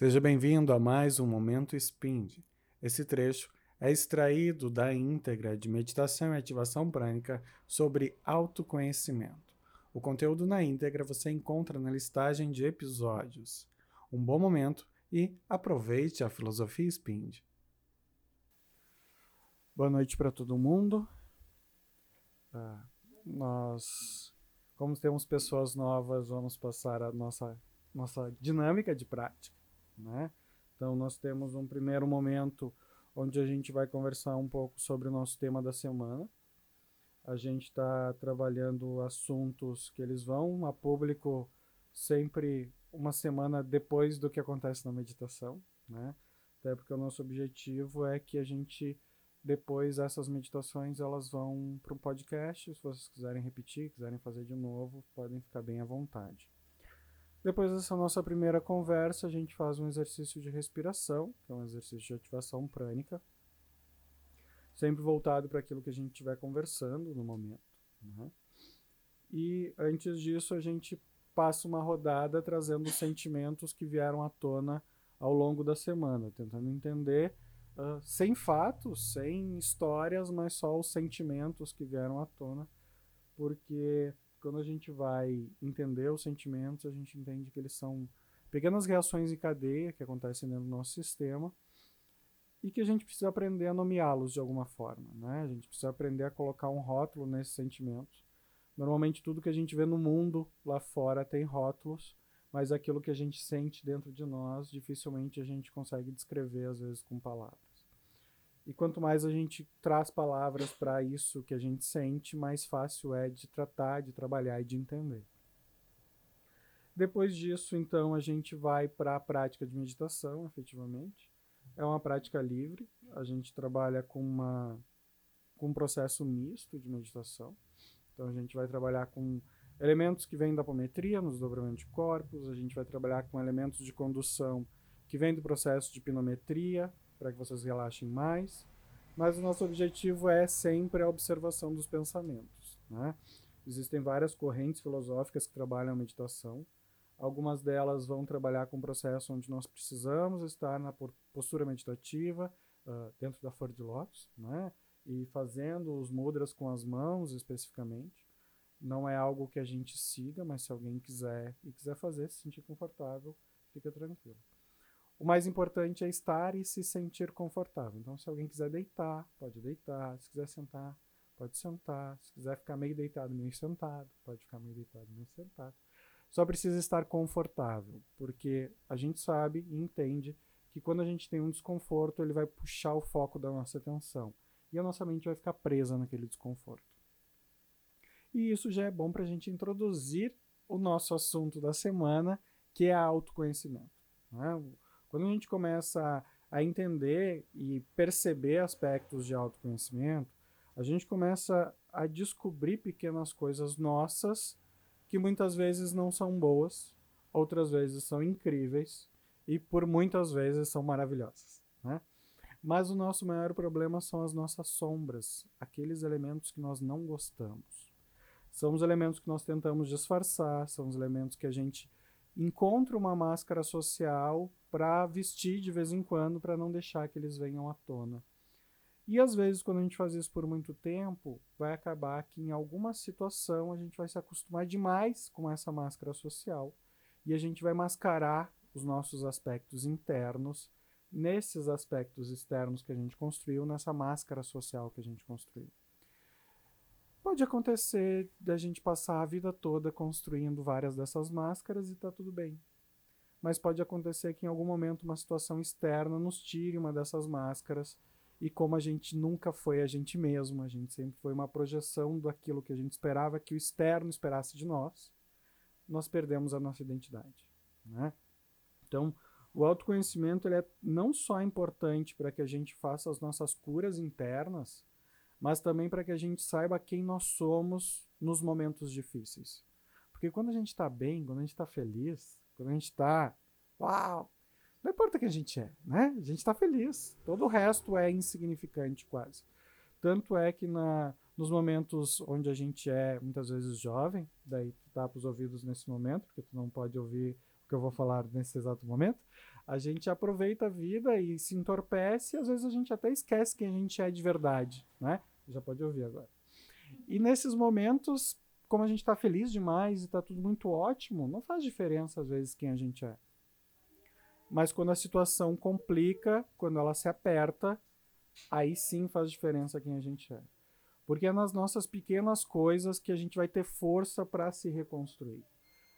Seja bem-vindo a mais um Momento Spind. Esse trecho é extraído da íntegra de Meditação e Ativação Prânica sobre autoconhecimento. O conteúdo na íntegra você encontra na listagem de episódios. Um bom momento e aproveite a filosofia Spind. Boa noite para todo mundo. Ah, nós, como temos pessoas novas, vamos passar a nossa, nossa dinâmica de prática. Né? Então, nós temos um primeiro momento onde a gente vai conversar um pouco sobre o nosso tema da semana. A gente está trabalhando assuntos que eles vão a público sempre uma semana depois do que acontece na meditação, né? Até porque o nosso objetivo é que a gente depois essas meditações elas vão para o podcast. Se vocês quiserem repetir, quiserem fazer de novo, podem ficar bem à vontade. Depois dessa nossa primeira conversa, a gente faz um exercício de respiração, que é um exercício de ativação prânica, sempre voltado para aquilo que a gente estiver conversando no momento. Né? E antes disso, a gente passa uma rodada trazendo os sentimentos que vieram à tona ao longo da semana, tentando entender uh, sem fatos, sem histórias, mas só os sentimentos que vieram à tona, porque quando a gente vai entender os sentimentos, a gente entende que eles são pequenas reações em cadeia que acontecem dentro do nosso sistema e que a gente precisa aprender a nomeá-los de alguma forma, né? A gente precisa aprender a colocar um rótulo nesses sentimentos. Normalmente tudo que a gente vê no mundo lá fora tem rótulos, mas aquilo que a gente sente dentro de nós, dificilmente a gente consegue descrever às vezes com palavras. E quanto mais a gente traz palavras para isso que a gente sente, mais fácil é de tratar, de trabalhar e de entender. Depois disso, então, a gente vai para a prática de meditação, efetivamente. É uma prática livre, a gente trabalha com, uma, com um processo misto de meditação. Então, a gente vai trabalhar com elementos que vêm da apometria, nos dobramentos de corpos, a gente vai trabalhar com elementos de condução que vêm do processo de pinometria, para que vocês relaxem mais. Mas o nosso objetivo é sempre a observação dos pensamentos. Né? Existem várias correntes filosóficas que trabalham a meditação. Algumas delas vão trabalhar com um processo onde nós precisamos estar na postura meditativa, uh, dentro da flor de lótus, né? e fazendo os mudras com as mãos especificamente. Não é algo que a gente siga, mas se alguém quiser e quiser fazer, se sentir confortável, fica tranquilo. O mais importante é estar e se sentir confortável. Então, se alguém quiser deitar, pode deitar. Se quiser sentar, pode sentar. Se quiser ficar meio deitado, meio sentado, pode ficar meio deitado, meio sentado. Só precisa estar confortável, porque a gente sabe e entende que quando a gente tem um desconforto, ele vai puxar o foco da nossa atenção e a nossa mente vai ficar presa naquele desconforto. E isso já é bom para a gente introduzir o nosso assunto da semana, que é autoconhecimento. Né? Quando a gente começa a entender e perceber aspectos de autoconhecimento, a gente começa a descobrir pequenas coisas nossas que muitas vezes não são boas, outras vezes são incríveis e por muitas vezes são maravilhosas. Né? Mas o nosso maior problema são as nossas sombras, aqueles elementos que nós não gostamos. São os elementos que nós tentamos disfarçar, são os elementos que a gente encontra uma máscara social para vestir de vez em quando para não deixar que eles venham à tona. E às vezes, quando a gente faz isso por muito tempo, vai acabar que em alguma situação a gente vai se acostumar demais com essa máscara social e a gente vai mascarar os nossos aspectos internos nesses aspectos externos que a gente construiu, nessa máscara social que a gente construiu. Pode acontecer da gente passar a vida toda construindo várias dessas máscaras e tá tudo bem mas pode acontecer que em algum momento uma situação externa nos tire uma dessas máscaras e como a gente nunca foi a gente mesmo, a gente sempre foi uma projeção daquilo que a gente esperava que o externo esperasse de nós, nós perdemos a nossa identidade, né? Então, o autoconhecimento ele é não só importante para que a gente faça as nossas curas internas, mas também para que a gente saiba quem nós somos nos momentos difíceis. Porque quando a gente está bem, quando a gente está feliz, quando a gente está, uau, não importa quem a gente é, né? A gente está feliz. Todo o resto é insignificante quase. Tanto é que na, nos momentos onde a gente é muitas vezes jovem, daí tu tapa os ouvidos nesse momento, porque tu não pode ouvir o que eu vou falar nesse exato momento. A gente aproveita a vida e se entorpece, e às vezes a gente até esquece quem a gente é de verdade, né? Já pode ouvir agora. E nesses momentos, como a gente está feliz demais e está tudo muito ótimo, não faz diferença às vezes quem a gente é. Mas quando a situação complica, quando ela se aperta, aí sim faz diferença quem a gente é. Porque é nas nossas pequenas coisas que a gente vai ter força para se reconstruir.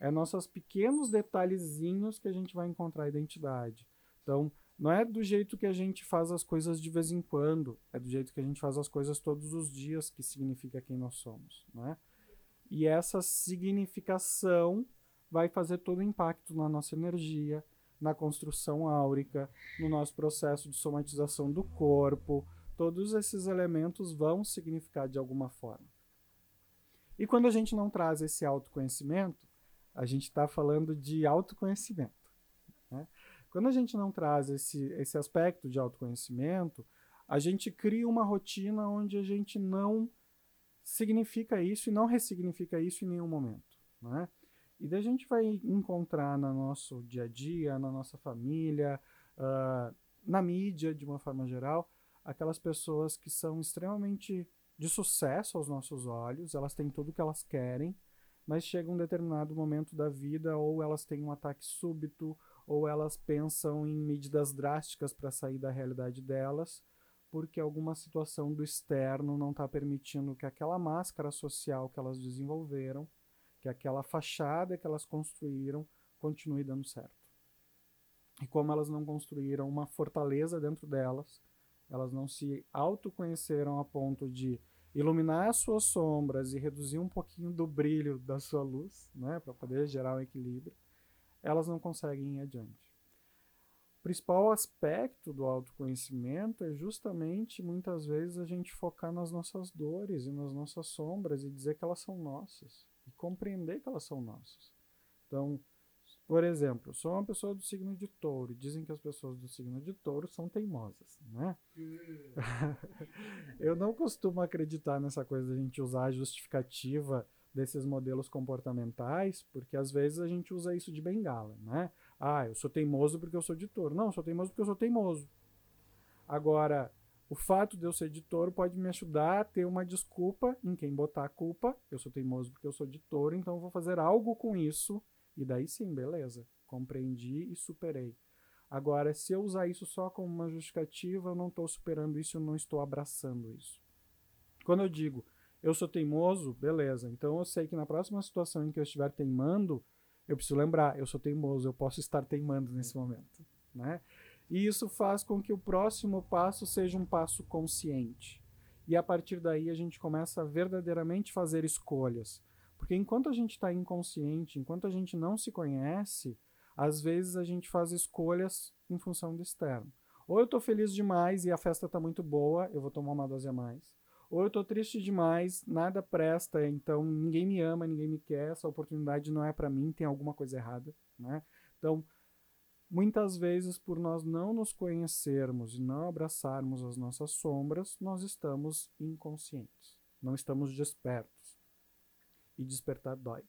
É nossos pequenos detalhezinhos que a gente vai encontrar a identidade. Então, não é do jeito que a gente faz as coisas de vez em quando, é do jeito que a gente faz as coisas todos os dias que significa quem nós somos, né? E essa significação vai fazer todo o impacto na nossa energia, na construção áurica, no nosso processo de somatização do corpo. Todos esses elementos vão significar de alguma forma. E quando a gente não traz esse autoconhecimento, a gente está falando de autoconhecimento. Né? Quando a gente não traz esse, esse aspecto de autoconhecimento, a gente cria uma rotina onde a gente não significa isso e não ressignifica isso em nenhum momento. Né? E daí a gente vai encontrar no nosso dia a dia, na nossa família, uh, na mídia, de uma forma geral, aquelas pessoas que são extremamente de sucesso aos nossos olhos, elas têm tudo o que elas querem, mas chega um determinado momento da vida, ou elas têm um ataque súbito, ou elas pensam em medidas drásticas para sair da realidade delas, porque alguma situação do externo não está permitindo que aquela máscara social que elas desenvolveram que aquela fachada que elas construíram continue dando certo. E como elas não construíram uma fortaleza dentro delas, elas não se autoconheceram a ponto de iluminar as suas sombras e reduzir um pouquinho do brilho da sua luz, né, para poder gerar um equilíbrio, elas não conseguem ir adiante. O principal aspecto do autoconhecimento é justamente muitas vezes a gente focar nas nossas dores e nas nossas sombras e dizer que elas são nossas e compreender que elas são nossas. Então, por exemplo, sou uma pessoa do signo de touro e dizem que as pessoas do signo de touro são teimosas, né? Eu não costumo acreditar nessa coisa de a gente usar a justificativa desses modelos comportamentais, porque às vezes a gente usa isso de bengala, né? Ah, eu sou teimoso porque eu sou de touro. Não, eu sou teimoso porque eu sou teimoso. Agora, o fato de eu ser de touro pode me ajudar a ter uma desculpa em quem botar a culpa. Eu sou teimoso porque eu sou de touro, então eu vou fazer algo com isso. E daí sim, beleza. Compreendi e superei. Agora, se eu usar isso só como uma justificativa, eu não estou superando isso, eu não estou abraçando isso. Quando eu digo eu sou teimoso, beleza. Então eu sei que na próxima situação em que eu estiver teimando, eu preciso lembrar, eu sou teimoso, eu posso estar teimando nesse momento, né? E isso faz com que o próximo passo seja um passo consciente. E a partir daí a gente começa a verdadeiramente fazer escolhas. Porque enquanto a gente está inconsciente, enquanto a gente não se conhece, às vezes a gente faz escolhas em função do externo. Ou eu estou feliz demais e a festa está muito boa, eu vou tomar uma dose a mais. Ou eu estou triste demais, nada presta, então ninguém me ama, ninguém me quer, essa oportunidade não é para mim, tem alguma coisa errada, né? Então, Muitas vezes, por nós não nos conhecermos e não abraçarmos as nossas sombras, nós estamos inconscientes, não estamos despertos. E despertar dói.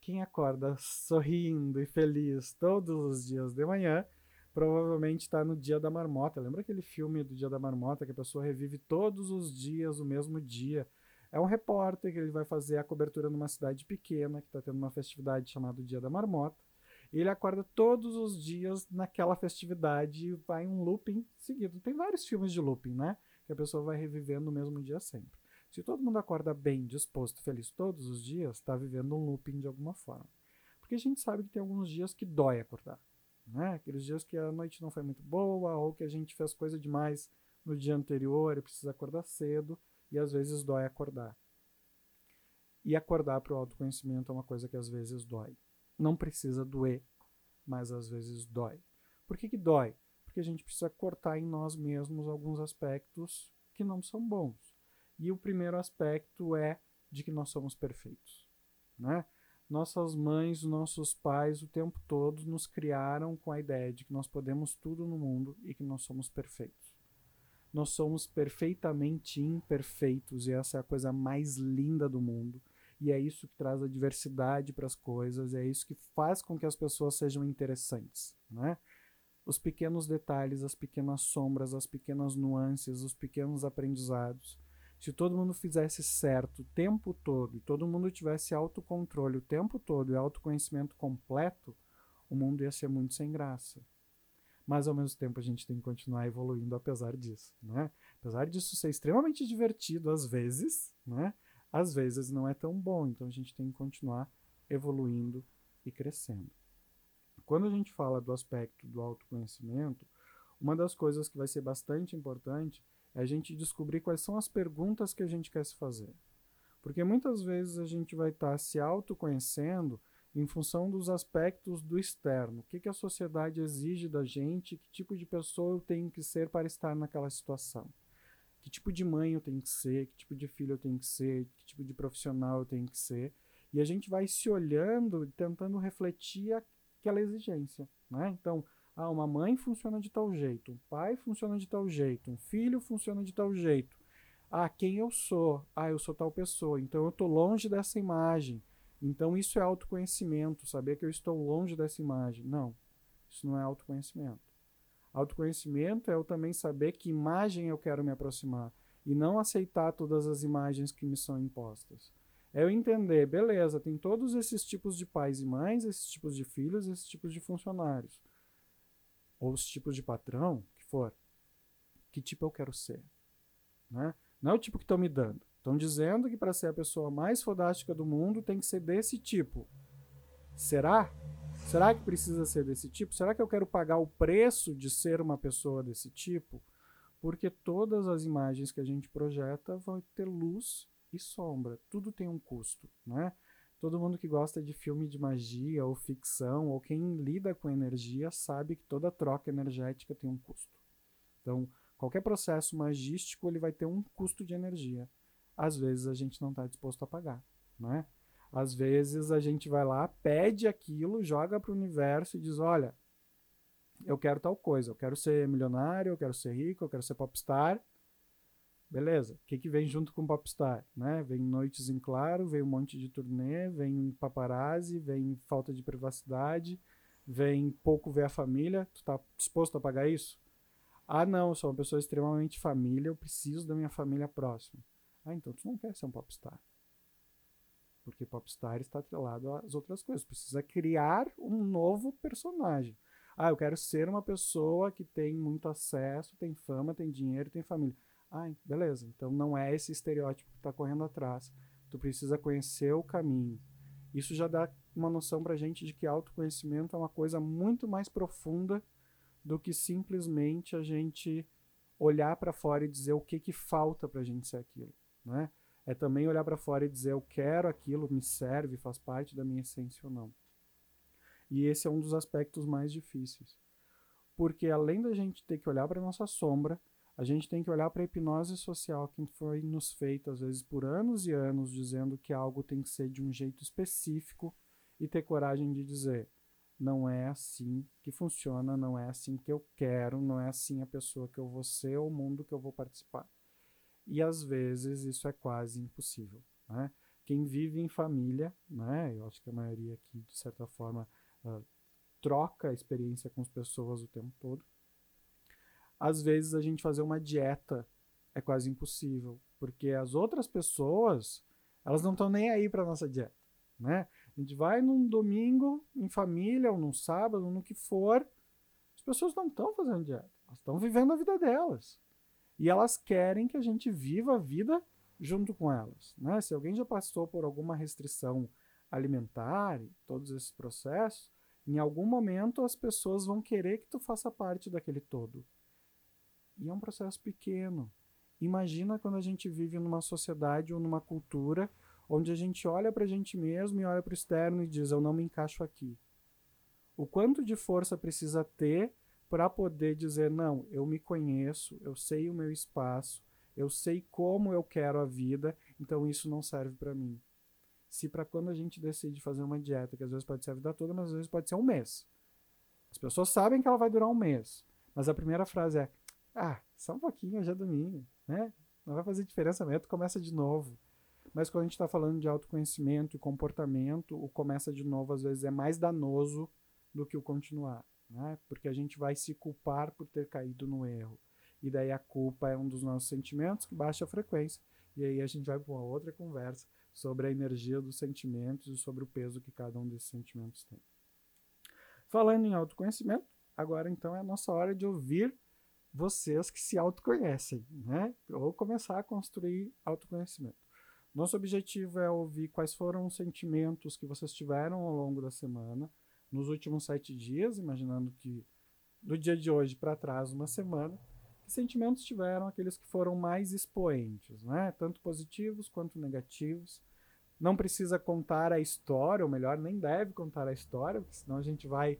Quem acorda sorrindo e feliz todos os dias de manhã, provavelmente está no dia da marmota. Lembra aquele filme do dia da marmota que a pessoa revive todos os dias o mesmo dia? É um repórter que ele vai fazer a cobertura numa cidade pequena que está tendo uma festividade chamada Dia da Marmota ele acorda todos os dias naquela festividade e vai um looping seguido. Tem vários filmes de looping, né? Que a pessoa vai revivendo no mesmo dia sempre. Se todo mundo acorda bem, disposto, feliz todos os dias, está vivendo um looping de alguma forma. Porque a gente sabe que tem alguns dias que dói acordar. Né? Aqueles dias que a noite não foi muito boa, ou que a gente fez coisa demais no dia anterior e precisa acordar cedo, e às vezes dói acordar. E acordar para o autoconhecimento é uma coisa que às vezes dói não precisa doer, mas às vezes dói. Por que, que dói? Porque a gente precisa cortar em nós mesmos alguns aspectos que não são bons. E o primeiro aspecto é de que nós somos perfeitos. Né? Nossas mães, nossos pais, o tempo todo nos criaram com a ideia de que nós podemos tudo no mundo e que nós somos perfeitos. Nós somos perfeitamente imperfeitos e essa é a coisa mais linda do mundo e é isso que traz a diversidade para as coisas, é isso que faz com que as pessoas sejam interessantes, né? os pequenos detalhes, as pequenas sombras, as pequenas nuances, os pequenos aprendizados. Se todo mundo fizesse certo o tempo todo e todo mundo tivesse autocontrole o tempo todo e autoconhecimento completo, o mundo ia ser muito sem graça. Mas ao mesmo tempo a gente tem que continuar evoluindo apesar disso, né? Apesar disso ser extremamente divertido às vezes, né? Às vezes não é tão bom, então a gente tem que continuar evoluindo e crescendo. Quando a gente fala do aspecto do autoconhecimento, uma das coisas que vai ser bastante importante é a gente descobrir quais são as perguntas que a gente quer se fazer. Porque muitas vezes a gente vai estar tá se autoconhecendo em função dos aspectos do externo. O que, que a sociedade exige da gente, que tipo de pessoa eu tenho que ser para estar naquela situação. Que tipo de mãe eu tenho que ser, que tipo de filho eu tenho que ser, que tipo de profissional eu tenho que ser. E a gente vai se olhando e tentando refletir aquela exigência. Né? Então, ah, uma mãe funciona de tal jeito, um pai funciona de tal jeito, um filho funciona de tal jeito. Ah, quem eu sou? Ah, eu sou tal pessoa, então eu estou longe dessa imagem. Então isso é autoconhecimento, saber que eu estou longe dessa imagem. Não, isso não é autoconhecimento. Autoconhecimento é eu também saber que imagem eu quero me aproximar e não aceitar todas as imagens que me são impostas. É eu entender, beleza, tem todos esses tipos de pais e mães, esses tipos de filhos, esses tipos de funcionários. Ou os tipos de patrão, que for. Que tipo eu quero ser? Né? Não é o tipo que estão me dando. Estão dizendo que para ser a pessoa mais fodástica do mundo tem que ser desse tipo. Será? Será que precisa ser desse tipo? Será que eu quero pagar o preço de ser uma pessoa desse tipo? Porque todas as imagens que a gente projeta vão ter luz e sombra. Tudo tem um custo, né? Todo mundo que gosta de filme de magia ou ficção, ou quem lida com energia, sabe que toda troca energética tem um custo. Então, qualquer processo magístico ele vai ter um custo de energia. Às vezes a gente não está disposto a pagar, né? Às vezes a gente vai lá, pede aquilo, joga para o universo e diz: olha, eu quero tal coisa, eu quero ser milionário, eu quero ser rico, eu quero ser popstar. Beleza, o que, que vem junto com Popstar? Né? Vem noites em claro, vem um monte de turnê, vem paparazzi, vem falta de privacidade, vem pouco ver a família. Tu tá disposto a pagar isso? Ah, não, eu sou uma pessoa extremamente família, eu preciso da minha família próxima. Ah, então tu não quer ser um popstar. Porque popstar está atrelado às outras coisas. Precisa criar um novo personagem. Ah, eu quero ser uma pessoa que tem muito acesso, tem fama, tem dinheiro, tem família. Ah, beleza. Então não é esse estereótipo que está correndo atrás. Tu precisa conhecer o caminho. Isso já dá uma noção para a gente de que autoconhecimento é uma coisa muito mais profunda do que simplesmente a gente olhar para fora e dizer o que, que falta para a gente ser aquilo. Né? É também olhar para fora e dizer eu quero aquilo, me serve, faz parte da minha essência ou não. E esse é um dos aspectos mais difíceis. Porque além da gente ter que olhar para nossa sombra, a gente tem que olhar para a hipnose social que foi nos feita, às vezes, por anos e anos, dizendo que algo tem que ser de um jeito específico e ter coragem de dizer: não é assim que funciona, não é assim que eu quero, não é assim a pessoa que eu vou ser o mundo que eu vou participar. E às vezes isso é quase impossível. Né? Quem vive em família, né, eu acho que a maioria aqui, de certa forma, uh, troca a experiência com as pessoas o tempo todo às vezes a gente fazer uma dieta é quase impossível, porque as outras pessoas, elas não estão nem aí para nossa dieta, né? A gente vai num domingo em família ou num sábado, no que for, as pessoas não estão fazendo dieta, elas estão vivendo a vida delas. E elas querem que a gente viva a vida junto com elas, né? Se alguém já passou por alguma restrição alimentar, todos esses processos, em algum momento as pessoas vão querer que tu faça parte daquele todo. E é um processo pequeno. Imagina quando a gente vive numa sociedade ou numa cultura onde a gente olha para a gente mesmo e olha para o externo e diz: Eu não me encaixo aqui. O quanto de força precisa ter para poder dizer: Não, eu me conheço, eu sei o meu espaço, eu sei como eu quero a vida, então isso não serve para mim. Se para quando a gente decide fazer uma dieta, que às vezes pode ser a vida toda, mas às vezes pode ser um mês. As pessoas sabem que ela vai durar um mês, mas a primeira frase é: ah, só um pouquinho, já é domingo, né? Não vai fazer diferença mesmo, começa de novo. Mas quando a gente está falando de autoconhecimento e comportamento, o começa de novo às vezes é mais danoso do que o continuar. né? Porque a gente vai se culpar por ter caído no erro. E daí a culpa é um dos nossos sentimentos que baixa a frequência. E aí a gente vai para uma outra conversa sobre a energia dos sentimentos e sobre o peso que cada um desses sentimentos tem. Falando em autoconhecimento, agora então é a nossa hora de ouvir vocês que se autoconhecem, né? Ou começar a construir autoconhecimento. Nosso objetivo é ouvir quais foram os sentimentos que vocês tiveram ao longo da semana, nos últimos sete dias, imaginando que do dia de hoje para trás, uma semana, que sentimentos tiveram aqueles que foram mais expoentes, né? tanto positivos quanto negativos. Não precisa contar a história, ou melhor, nem deve contar a história, porque senão a gente vai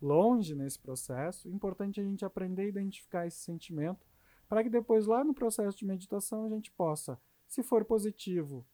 longe nesse processo. O importante é a gente aprender a identificar esse sentimento, para que depois, lá no processo de meditação, a gente possa, se for positivo,